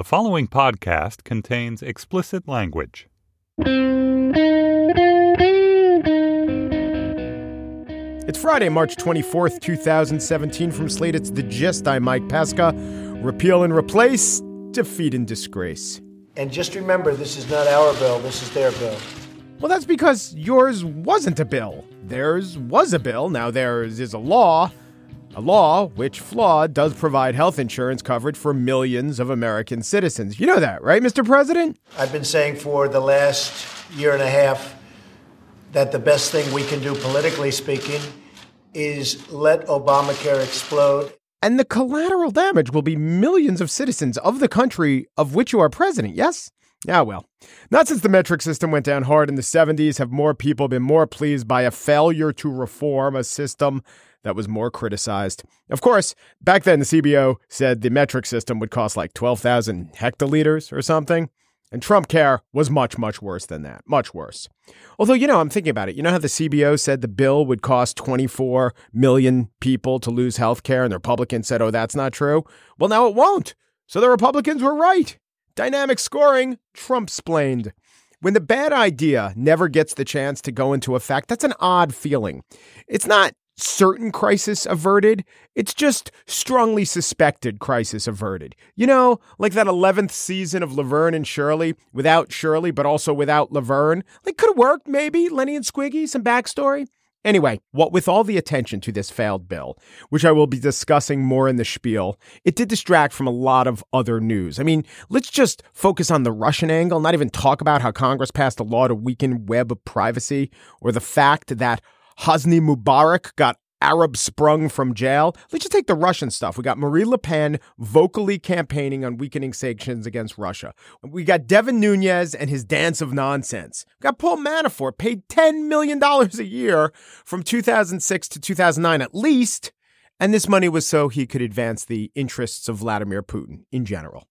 The following podcast contains explicit language. It's Friday, March 24th, 2017. From Slate, it's The Gist. I'm Mike Pesca. Repeal and replace, defeat and disgrace. And just remember, this is not our bill, this is their bill. Well, that's because yours wasn't a bill. Theirs was a bill. Now, theirs is a law. A law which, flawed, does provide health insurance coverage for millions of American citizens. You know that, right, Mr. President? I've been saying for the last year and a half that the best thing we can do, politically speaking, is let Obamacare explode. And the collateral damage will be millions of citizens of the country of which you are president, yes? Ah, well. Not since the metric system went down hard in the 70s have more people been more pleased by a failure to reform a system that was more criticized. Of course, back then the CBO said the metric system would cost like 12,000 hectoliters or something. And Trump care was much, much worse than that. Much worse. Although, you know, I'm thinking about it. You know how the CBO said the bill would cost 24 million people to lose health care, and the Republicans said, oh, that's not true? Well, now it won't. So the Republicans were right. Dynamic scoring, Trump splained. When the bad idea never gets the chance to go into effect, that's an odd feeling. It's not certain crisis averted. It's just strongly suspected crisis averted. You know, like that 11th season of Laverne and Shirley without Shirley, but also without Laverne. Like, could have worked, maybe. Lenny and Squiggy, some backstory. Anyway, what with all the attention to this failed bill, which I will be discussing more in the spiel, it did distract from a lot of other news. I mean, let's just focus on the Russian angle, not even talk about how Congress passed a law to weaken web privacy or the fact that Hosni Mubarak got Arab sprung from jail. Let's just take the Russian stuff. We got Marine Le Pen vocally campaigning on weakening sanctions against Russia. We got Devin Nunes and his dance of nonsense. We got Paul Manafort paid $10 million a year from 2006 to 2009 at least. And this money was so he could advance the interests of Vladimir Putin in general.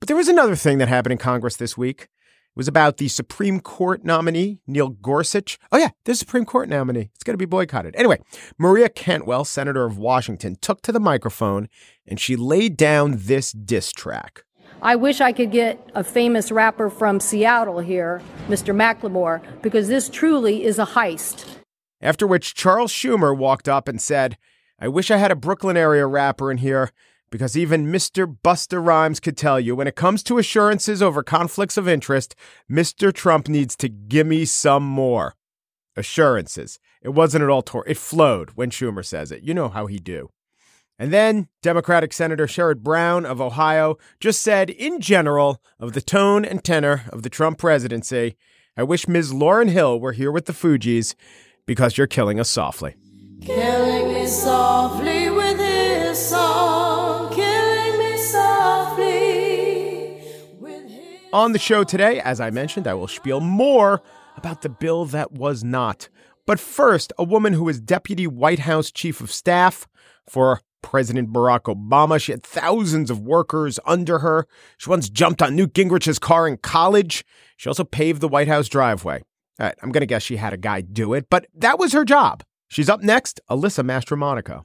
But there was another thing that happened in Congress this week was about the Supreme Court nominee, Neil Gorsuch. Oh, yeah, the Supreme Court nominee. It's going to be boycotted. Anyway, Maria Cantwell, Senator of Washington, took to the microphone and she laid down this diss track. I wish I could get a famous rapper from Seattle here, Mr. Macklemore, because this truly is a heist. After which Charles Schumer walked up and said, I wish I had a Brooklyn area rapper in here because even Mr. Busta Rhymes could tell you when it comes to assurances over conflicts of interest, Mr. Trump needs to give me some more. Assurances. It wasn't at all tor- it flowed when Schumer says it. You know how he do. And then Democratic Senator Sherrod Brown of Ohio just said, in general, of the tone and tenor of the Trump presidency, I wish Ms. Lauryn Hill were here with the Fugees because you're killing us softly. Killing me softly with his song. On the show today, as I mentioned, I will spiel more about the bill that was not. But first, a woman who was Deputy White House Chief of Staff for President Barack Obama. She had thousands of workers under her. She once jumped on Newt Gingrich's car in college. She also paved the White House driveway. All right, I'm going to guess she had a guy do it, but that was her job. She's up next, Alyssa Mastromonaco.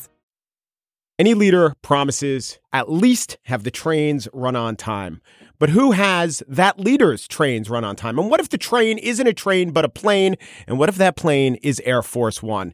Any leader promises at least have the trains run on time. But who has that leader's trains run on time? And what if the train isn't a train but a plane? And what if that plane is Air Force One?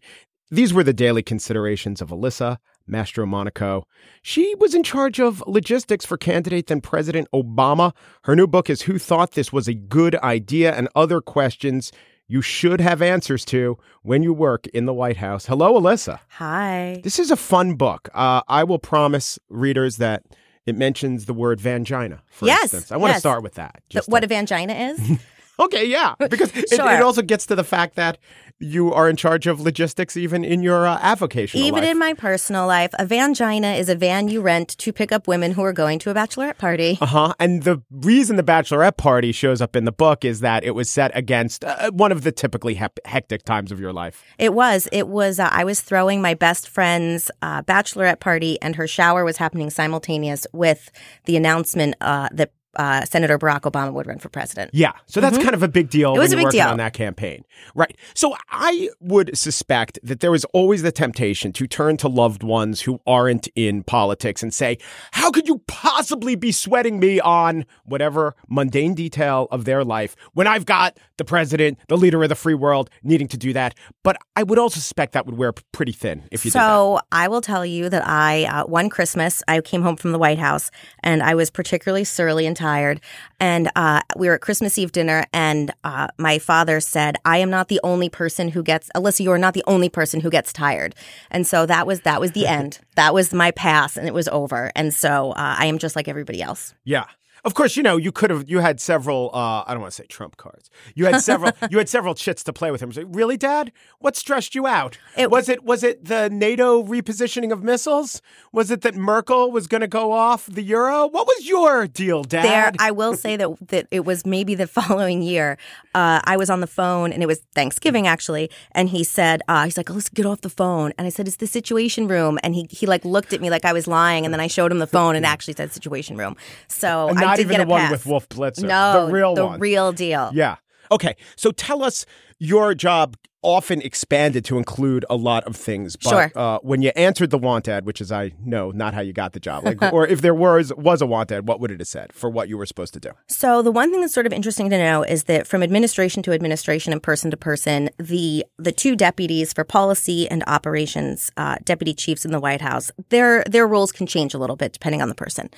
These were the daily considerations of Alyssa Mastromonaco. She was in charge of logistics for candidate then President Obama. Her new book is Who Thought This Was a Good Idea and Other Questions you should have answers to when you work in the White House. Hello, Alyssa. Hi. This is a fun book. Uh, I will promise readers that it mentions the word vangina, for yes, instance. I want yes. to start with that. The, what a vangina is? Okay, yeah, because it, Sure. it also gets to the fact that you are in charge of logistics even in your uh, avocational Even life. in my personal life, a vangina is a van you rent to pick up women who are going to a bachelorette party. Uh huh. And the reason the bachelorette party shows up in the book is that it was set against uh, one of the typically hep- hectic times of your life. It was. It was. Uh, I was throwing my best friend's uh, bachelorette party, and her shower was happening simultaneous with the announcement uh, that uh, Senator Barack Obama would run for president. Yeah. So that's kind of a big deal Mm-hmm. It was when a big deal. on that campaign. Right. So I would suspect that there is always the temptation to turn to loved ones who aren't in politics and say, How could you possibly be sweating me on whatever mundane detail of their life when I've got the president, the leader of the free world, needing to do that? But I would also suspect that would wear pretty thin if you. So I will tell you that I uh, one Christmas I came home from the White House and I was particularly surly and tired, and uh, we were at Christmas Eve dinner, and uh, my father said, "I am not the only person who gets Alyssa. You are not the only person who gets tired," and so that was that was the end. That was my pass, and it was over. And so uh, I am just like everybody else. Yeah. Of course, you know, you could have you had several uh I don't want to say trump cards. You had several you had several chits to play with him. Say, really, Dad? What stressed you out? It- was it was it the NATO repositioning of missiles? Was it that Merkel was gonna go off the euro? What was your deal, Dad? There, I will say that that it was maybe the following year. Uh, I was on the phone, and it was Thanksgiving actually. And he said, uh, "He's like, let's get off the phone." And I said, "It's the Situation Room." And he he like looked at me like I was lying, and then I showed him the phone, and actually said Situation Room. So not even the one pass. with Wolf Blitzer. No, The real the one. real deal. Yeah. Okay. So tell us your job often expanded to include a lot of things. But Sure. uh, when you answered the want ad, which is I know not how you got the job, like, or if there was was a want ad, what would it have said for what you were supposed to do? So the one thing that's sort of interesting to know is that from administration to administration and person to person, the the two deputies for policy and operations, uh, deputy chiefs in the White House, their their roles can change a little bit depending on the person.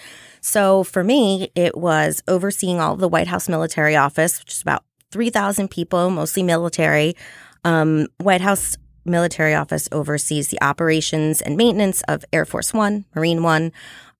So for me, it was overseeing all of the White House military office, which is about three thousand people, mostly military. Um, White House military office oversees the operations and maintenance of Air Force One, Marine One.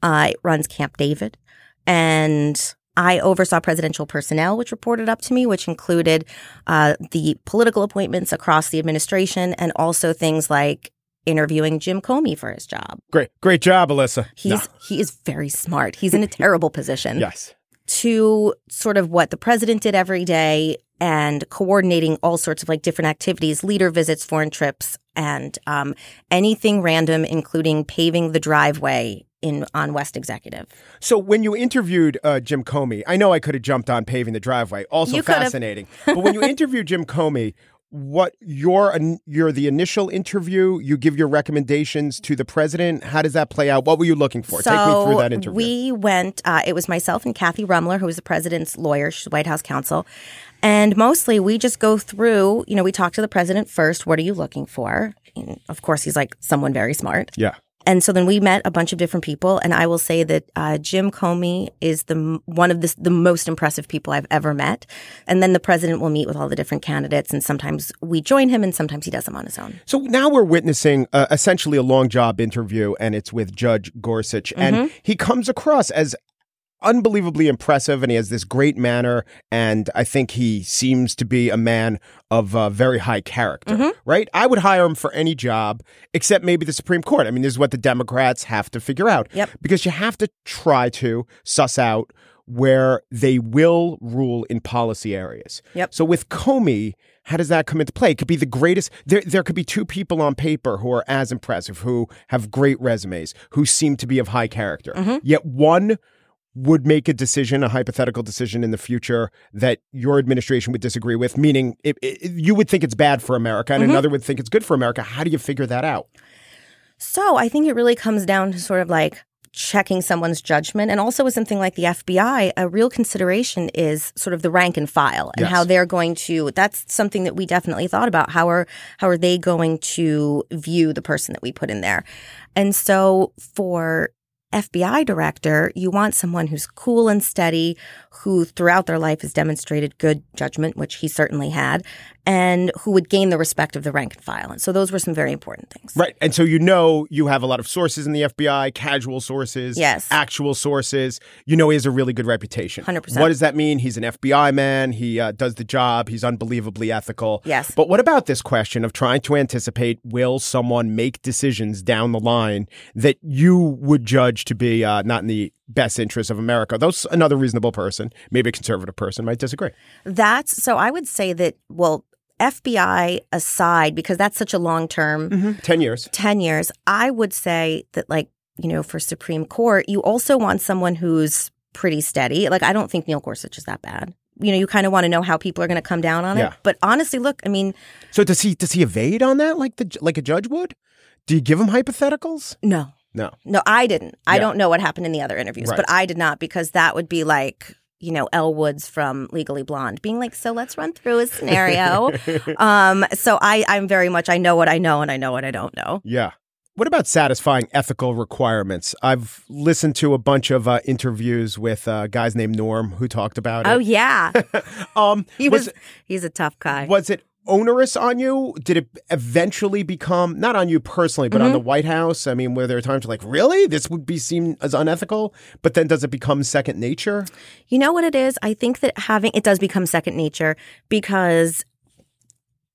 Uh, it runs Camp David, and I oversaw presidential personnel, which reported up to me, which included uh, the political appointments across the administration and also things like interviewing Jim Comey for his job. Great, great job, Alyssa. He's No. he is very smart. He's in a terrible position yes. To sort of what the president did every day and coordinating all sorts of like different activities, leader visits, foreign trips, and um, anything random, including paving the driveway in on West Executive. So when you interviewed uh, Jim Comey, I know I could have jumped on paving the driveway. Also You fascinating. but when you interviewed Jim Comey, what your your the initial interview, you give your recommendations to the president. How does that play out? What were you looking for? Take me through that interview. We went, uh, it was myself and Kathy Ruemmler, who was the president's lawyer. She's White House counsel. And mostly we just go through, you know, we talk to the president first. What are you looking for? And of course, he's like someone very smart. yeah. And so then we met a bunch of different people, and I will say that uh, Jim Comey is the one of the, the most impressive people I've ever met. And then the president will meet with all the different candidates, and sometimes we join him, and sometimes he does them on his own. So now we're witnessing uh, essentially a long job interview, and it's with Judge Gorsuch, and Mm-hmm. he comes across as unbelievably impressive, and he has this great manner, and I think he seems to be a man of uh, very high character. Mm-hmm. Right? I would hire him for any job except maybe the Supreme Court. I mean, this is what the Democrats have to figure out. Yep. Because you have to try to suss out where they will rule in policy areas. Yep. So with Comey, how does that come into play? It could be the greatest. There, there could be two people on paper who are as impressive, who have great resumes, who seem to be of high character. Mm-hmm. Yet one would make a decision, a hypothetical decision in the future that your administration would disagree with, meaning it, it, you would think it's bad for America and Mm-hmm. another would think it's good for America. How do you figure that out? So I think it really comes down to sort of like checking someone's judgment. And also with something like the FBI, a real consideration is sort of the rank and file and Yes. how they're going to that's something that we definitely thought about. How are how are they going to view the person that we put in there? And so for FBI director, you want someone who's cool and steady, who throughout their life has demonstrated good judgment, which he certainly had, and who would gain the respect of the rank and file. And so those were some very important things. Right. And so you know you have a lot of sources in the FBI, casual sources, Yes. actual sources. You know he has a really good reputation. 100%. What does that mean? He's an FBI man. He uh, does the job. He's unbelievably ethical. Yes. But what about this question of trying to anticipate will someone make decisions down the line that you would judge to be uh, not in the best interest of America? Those another reasonable person, maybe a conservative person, might disagree. That's so I would say that, well, FBI aside, because that's such a long term, mm-hmm. Ten years. 10 years, I would say that, like, you know, for Supreme Court, you also want someone who's pretty steady. Like, I don't think Neil Gorsuch is that bad. You know, you kind of want to know how people are going to come down on Yeah. it. But honestly, look, I mean, So does he does he evade on that like the like a judge would? Do you give him hypotheticals? no, No. no, I didn't. I don't know what happened in the other interviews, Right. but I did not because that would be like, you know, Elle Woods from Legally Blonde being like, so let's run through a scenario. um, so I, I'm very much, I know what I know and I know what I don't know. Yeah. What about satisfying ethical requirements? I've listened to a bunch of uh, interviews with uh, guys named Norm who talked about it. Oh yeah, um, he was, was he's a tough guy. was it onerous on you? Did it eventually become not on you personally, but Mm-hmm. on the White House? I mean, were there times like, really, this would be seen as unethical? But then does it become second nature? You know what it is? I think that having it does become second nature because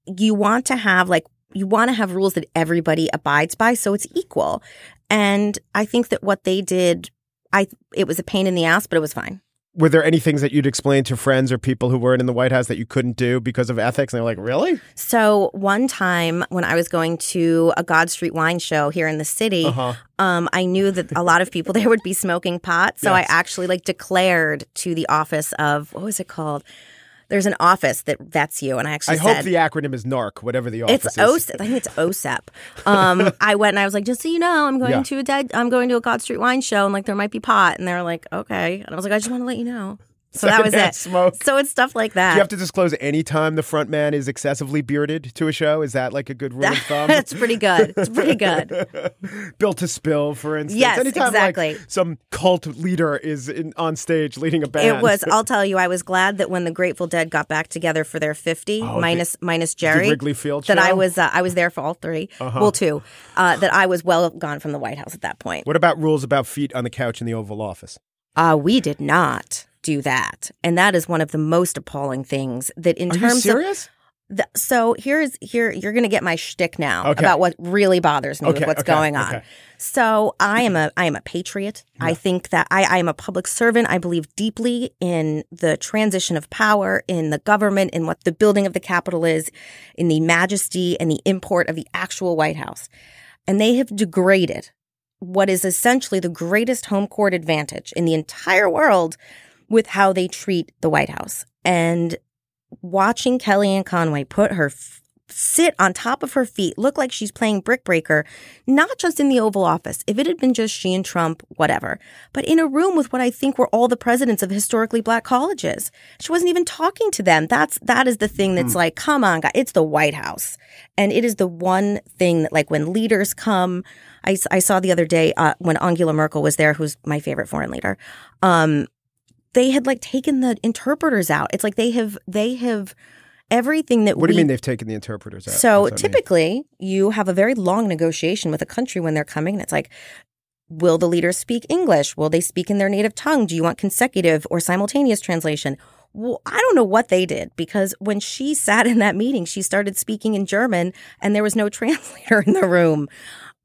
you want to have like you want to have rules that everybody abides by so it's equal. And I think that what they did I it was a pain in the ass, but it was fine. Were there any things that you'd explain to friends or people who weren't in the White House that you couldn't do because of ethics? And they're like, really? So one time when I was going to a God Street Wine show here in the city, Uh-huh. um, I knew that a lot of people there would be smoking pot. So Yes. I actually like declared to the office of what was it called? There's an office that vets you, and I actually I said hope the acronym is NARC, whatever the office It's is. OSEP. I think it's OSEP. Um, I went and I was like, just so you know, I'm going Yeah. to a dead. I'm going to a God Street Wine show, and like there might be pot, and they're like, okay, and I was like, I just want to let you know. So that was it. smoke. So it's stuff like that. Do you have to disclose any time the front man is excessively bearded to a show? Is that like a good rule of thumb? That's pretty good. It's pretty good. Built to Spill, for instance. Yes, Anytime exactly. like some cult leader is in, on stage leading a band. It was. I'll tell you, I was glad that when the Grateful Dead got back together for their 50, Oh, the- minus minus Jerry, Wrigley Field that I show? Uh-huh. was uh, I was there for all 3 well two, uh, that I was well gone from the White House at that point. What about rules about feet on the couch in the Oval Office? Uh, we did not do that, and that is one of the most appalling things. That in Are you terms of? The, so here's here you're going to get my shtick now Okay. about what really bothers me Okay, with what's okay, going on. So I am a I am a patriot. I think that I, I am a public servant. I believe deeply in the transition of power, in the government, in what the building of the Capitol is, in the majesty and the import of the actual White House. And they have degraded what is essentially the greatest home court advantage in the entire world with how they treat the White House. And watching Kellyanne Conway put her f- sit on top of her feet, look like she's playing brick breaker, not just in the Oval Office. If it had been just she and Trump, whatever, but in a room with what I think were all the presidents of historically black colleges. She wasn't even talking to them. That's that is the thing that's like, come on, guys, it's the White House, and it is the one thing that like when leaders come. I, I saw the other day uh, when Angela Merkel was there, who's my favorite foreign leader. Um, they had like taken the interpreters out. It's like they have they have everything that What do you mean they've taken the interpreters out? so that mean? typically, you have a very long negotiation with a country when they're coming, and it's like, will the leaders speak English? Will they speak in their native tongue? Do you want consecutive or simultaneous translation? Well, I don't know what they did because when she sat in that meeting, she started speaking in German, and there was no translator in the room.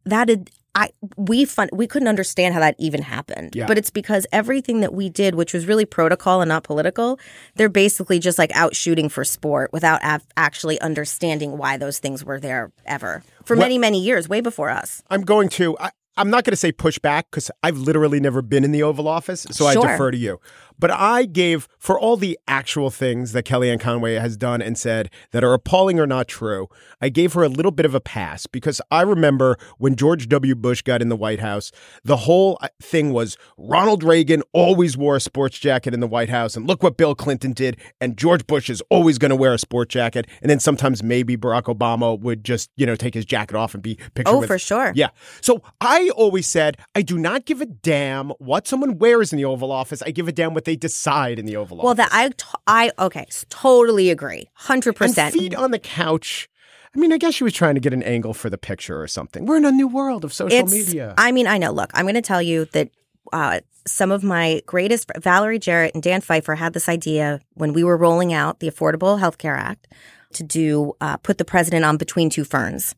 That had I we fun we couldn't understand how that even happened. Yeah. But it's because everything that we did, which was really protocol and not political, they're basically just like out shooting for sport without av- actually understanding why those things were there ever for Well- many many years, way before us. I'm going to. I, I'm not going to say push back because I've literally never been in the Oval Office, so I defer to you. But I gave for all the actual things that Kellyanne Conway has done and said that are appalling or not true. I gave her a little bit of a pass because I remember when George W. Bush got in the White House, the whole uh, thing was Ronald Reagan always wore a sports jacket in the White House, and look what Bill Clinton did, and George Bush is always going to wear a sport jacket, and then sometimes maybe Barack Obama would just you know take his jacket off and be pictured. Oh, with- for sure. yeah. So I always said I do not give a damn what someone wears in the Oval Office. I give a damn what they decide in the Oval Well, Office. that I, t- I, okay, totally agree. 100%. and feet on the couch. I mean, I guess she was trying to get an angle for the picture or something. We're in a new world of social it's, media. I mean, I know. Look, I'm going to tell you that uh, some of my greatest, Valerie Jarrett and Dan Pfeiffer had this idea when we were rolling out the Affordable Health Care Act to do uh, put the president on between two ferns.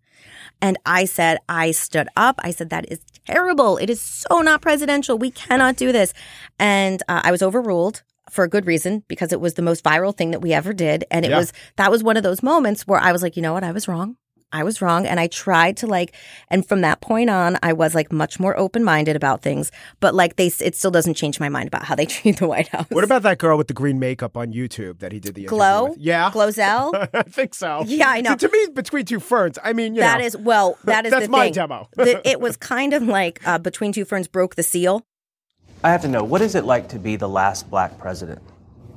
And I said, I stood up. I said, that is terrible. It is so not presidential. We cannot do this. And uh, I was overruled for a good reason because it was the most viral thing that we ever did. And it Yeah. was, that was one of those moments where I was like, you know what? I was wrong. I was wrong. And I tried to like, and from that point on, I was like much more open minded about things. But like, they, it still doesn't change my mind about how they treat the White House. what about that girl with the green makeup on YouTube that he did the interview Glow? with? Yeah. Glozell? I think so. Yeah, I know. To, to me, between two ferns, I mean, you That know, is well. That is That's the my thing. demo. The- it was kind of like uh, between two ferns broke the seal. I have to know, what is it like to be the last black president?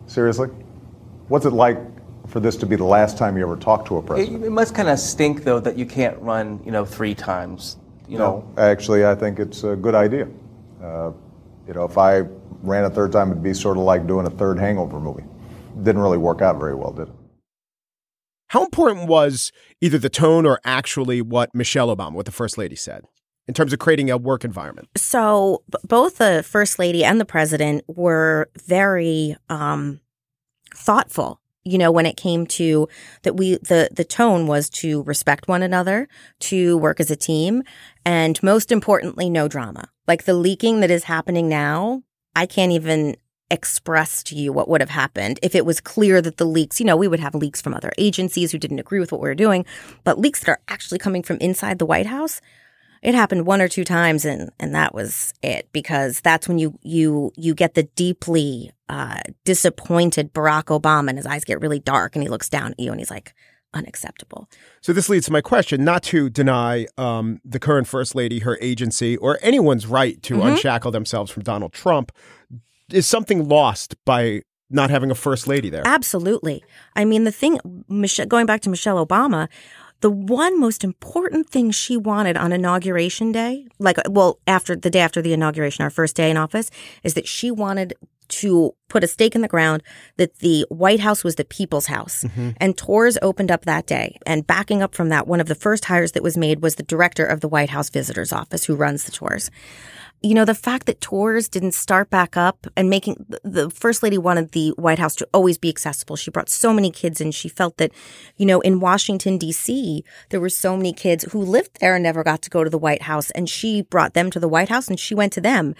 Seriously? What's it like for this to be the last time you ever talk to a It, president? it must kind of stink, though, that you can't run, you know, three times. You know, no, actually, I think it's a good idea. Uh, you know, if I ran a third time, it'd be sort of like doing a third Hangover movie. Didn't really work out very well, did it? How important was either the tone or actually what Michelle Obama, what the first lady said, in terms of creating a work environment? So b- both the first lady and the president were very um, thoughtful. You know, when it came to that, we the the tone was to respect one another, to work as a team, and most importantly, no drama. Like the leaking that is happening now, I can't even express to you what would have happened if it was clear that the leaks, you know, we would have leaks from other agencies who didn't agree with what we were doing, but leaks that are actually coming from inside the White House, it happened one or two times and and that was it because that's when you you you get the deeply uh disappointed Barack Obama and his eyes get really dark and he looks down at you and he's like unacceptable. So this leads to my question: not to deny um, the current first lady, her agency, or anyone's right to Mm-hmm. unshackle themselves from Donald Trump. Is something lost by not having a first lady there? Absolutely. I mean, the thing, Michelle, going back to Michelle Obama, the one most important thing she wanted on inauguration day, like, uh, well, after the day after the inauguration, our first day in office, is that she wanted to put a stake in the ground that the White House was the people's house. Mm-hmm. And tours opened up that day. And backing up from that, one of the first hires that was made was the director of the White House Visitors Office who runs the tours you know, the fact that tours didn't start back up and making the first lady wanted the White House to always be accessible. She brought so many kids and she felt that, you know, in Washington, D.C., there were so many kids who lived there and never got to go to the White House. And she brought them to the White House and she went to them.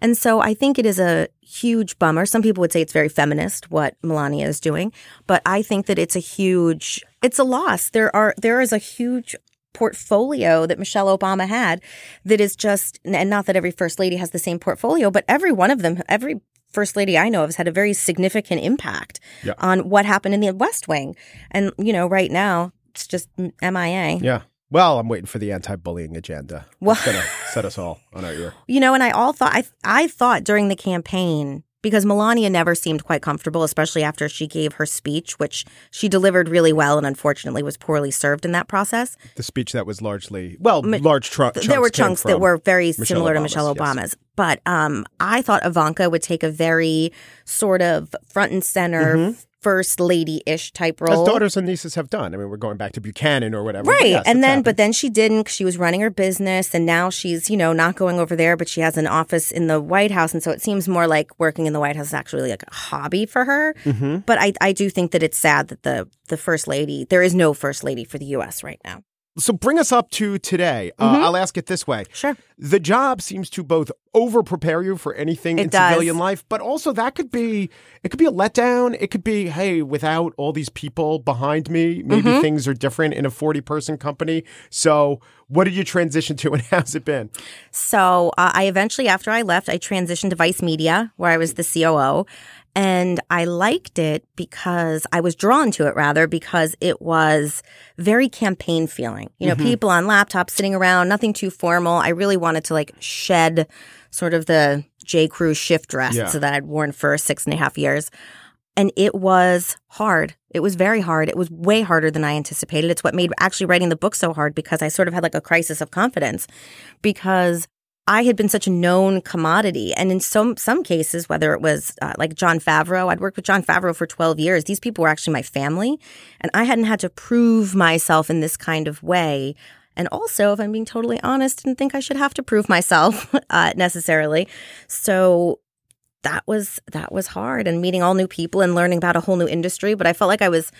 And so I think it is a huge bummer. Some people would say it's very feminist what Melania is doing, but I think that it's a huge, it's a loss. There are, there is a huge portfolio that Michelle Obama had that is just, and not that every first lady has the same portfolio, but every one of them, every first lady I know of has had a very significant impact Yeah. on what happened in the West Wing. And, you know, right now, it's just MIA. Yeah. Well, I'm waiting for the anti-bullying agenda. Well- It's gonna set us all on our ear. You know, and I all thought I I thought during the campaign because Melania never seemed quite comfortable, especially after she gave her speech, which she delivered really well and unfortunately was poorly served in that process. The speech that was largely well, Mi- large tru- chunks. there were chunks that were very Michelle similar to Obama's, Michelle yes. Obama's. But um, I thought Ivanka would take a very sort of front and center first lady ish type Mm-hmm. As role. daughters and nieces have done. I mean, we're going back to Buchanan or whatever. but Right. yes, and then, happened. but then she didn't she was running her business and now she's, you know, not going over there, but she has an office in the White House. And so it seems more like working in the White House is actually like a hobby for her. Mm-hmm. But I, I do think that it's sad that the, the first lady, there is no first lady for the U.S. right now. So bring us up to today. Uh, Mm-hmm. I'll ask it this way. Sure. The job seems to both over prepare you for anything It in does. civilian life, but also that could be it could be a letdown. It could be, hey, without all these people behind me, maybe Mm-hmm. things are different in a 40 person company. So what did you transition to and how's it been? So uh, I eventually, after I left, I transitioned to Vice Media, where I was the COO. And I liked it because I was drawn to it rather because it was very campaign feeling. You know, mm-hmm. people on laptops sitting around, nothing too formal. I really wanted to like shed sort of the J. Crew shift dress Yeah. that I'd worn for six and a half years. And it was hard. It was very hard. It was way harder than I anticipated. It's what made actually writing the book so hard because I sort of had like a crisis of confidence because I had been such a known commodity. And in some some cases, whether it was uh, like Jon Favreau, I'd worked with Jon Favreau for 12 years. These people were actually my family. And I hadn't had to prove myself in this kind of way. And also, if I'm being totally honest, didn't think I should have to prove myself uh, necessarily. So that was that was hard and meeting all new people and learning about a whole new industry. But I felt like I was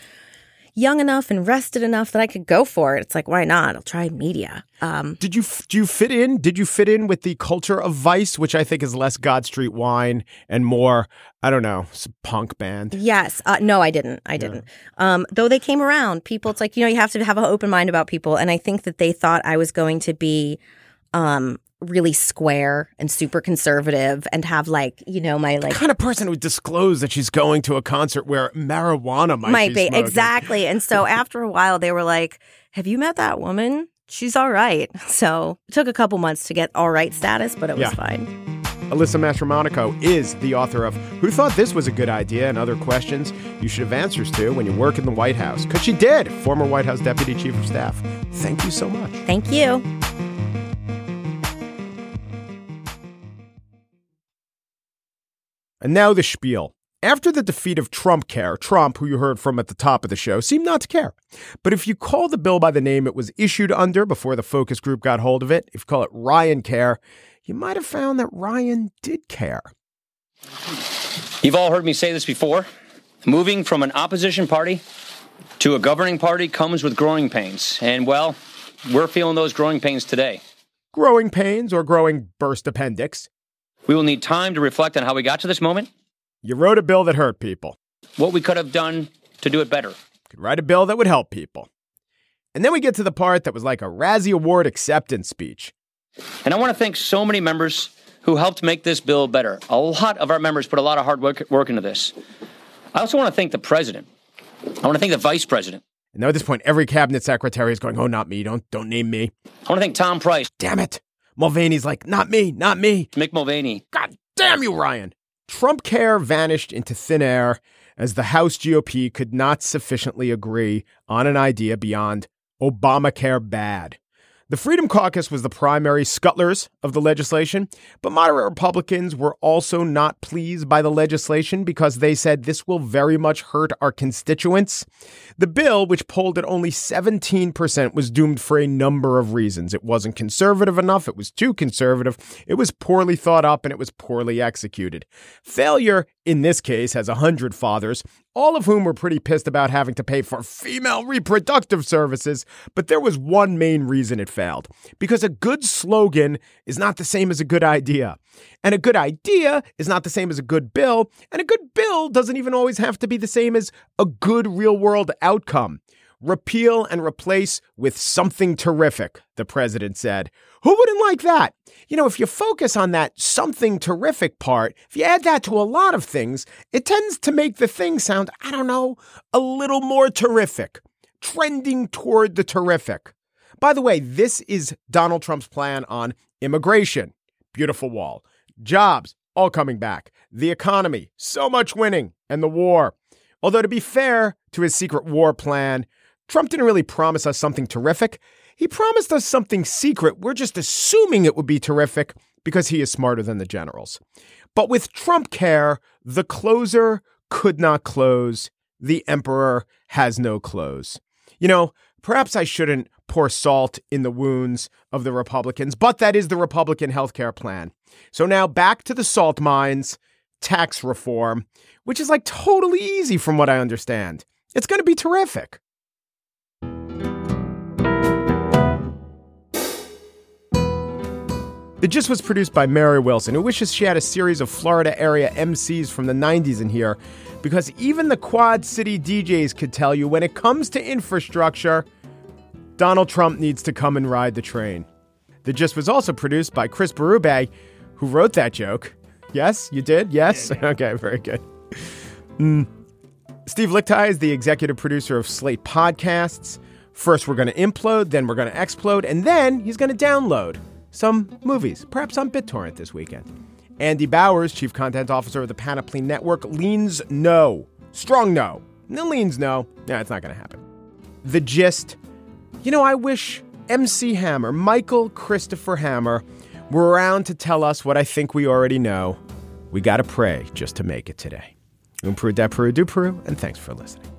young enough and rested enough that I could go for it. It's like, why not? I'll try media. Um, Did you do you fit in? Did you fit in with the culture of Vice, which I think is less God Street Wine and more, I don't know, punk band? yes. Uh, no, I didn't. I didn't. Um, though they came around. People, it's like, you know, you have to have an open mind about people. And I think that they thought I was going to be um, really square and super conservative and have like, you know, my like The kind of person who would disclose that she's going to a concert where marijuana might, might be smoking. exactly. And so after a while, they were like, "Have you met that woman? She's all right." So it took a couple months to get all right status, but it was Yeah. fine. Alyssa Mastromonaco is the author of Who Thought This Was a Good Idea and Other Questions You Should Have Answers to When You Work in the White House. Because she did, former White House Deputy Chief of Staff. Thank you so much. Thank you. And now the spiel. After the defeat of Trump Care, Trump, who you heard from at the top of the show, seemed not to care. But if you call the bill by the name it was issued under before the focus group got hold of it, if you call it Ryan Care, you might have found that Ryan did care. You've all heard me say this before. Moving from an opposition party to a governing party comes with growing pains. And, well, we're feeling those growing pains today. Growing pains or growing burst appendix. We will need time to reflect on how we got to this moment, You wrote a bill that hurt people. what we could have done to do it better. Could write a bill that would help people. And then we get to the part that was like a Razzie Award acceptance speech. And I want to thank so many members who helped make this bill better. A lot of our members put a lot of hard work, work into this. I also want to thank the president. I want to thank the vice president. And now at this point, every cabinet secretary is going, "Oh, not me! Don't don't name me!" I want to thank Tom Price, Damn it! Mulvaney's like, "Not me! Not me!" Mick Mulvaney, God damn you, Ryan! Trump care vanished into thin air as the House GOP could not sufficiently agree on an idea beyond Obamacare bad. The Freedom Caucus was the primary scuttlers of the legislation, but moderate Republicans were also not pleased by the legislation because they said this will very much hurt our constituents. The bill, which polled at only 17%, was doomed for a number of reasons. It wasn't conservative enough, it was too conservative, it was poorly thought up, and it was poorly executed. Failure, in this case, has a hundred fathers, all of whom were pretty pissed about having to pay for female reproductive services, but there was one main reason it failed. Because a good slogan is not the same as a good idea. And a good idea is not the same as a good bill, and a good bill doesn't even always have to be the same as a good real world outcome. Repeal and replace with something terrific, the president said. Who wouldn't like that? You know, if you focus on that something terrific part, if you add that to a lot of things, it tends to make the thing sound, I don't know, a little more terrific, trending toward the terrific. By the way, this is Donald Trump's plan on immigration. Beautiful wall. Jobs, all coming back. The economy, so much winning. And the war. Although, to be fair to his secret war plan, Trump didn't really promise us something terrific. He promised us something secret. We're just assuming it would be terrific because he is smarter than the generals. But with Trump care, the closer could not close. The emperor has no clothes. You know, perhaps I shouldn't pour salt in the wounds of the Republicans, but that is the Republican healthcare plan. So now back to the salt mines, tax reform, which is like totally easy from what I understand. It's going to be terrific. The Gist was produced by Mary Wilson, who wishes she had a series of Florida area MCs from the 90s in here, because even the Quad City DJs could tell you when it comes to infrastructure, Donald Trump needs to come and ride the train. The Gist was also produced by Chris Berube, who wrote that joke. Yes, you did? Yes? Okay, very good. Mm. Steve Lickteig is the executive producer of Slate Podcasts. First, we're going to implode, then, we're going to explode, and then he's going to download some movies, perhaps on BitTorrent this weekend. Andy Bowers, chief content officer of the Panoply Network, leans no. Strong no. No leans no. Yeah, it's not going to happen. The gist you know, I wish MC Hammer, Michael Christopher Hammer, We're around to tell us what I think we already know. We got to pray just to make it today. Un Peru, de Peru, du Peru, and thanks for listening.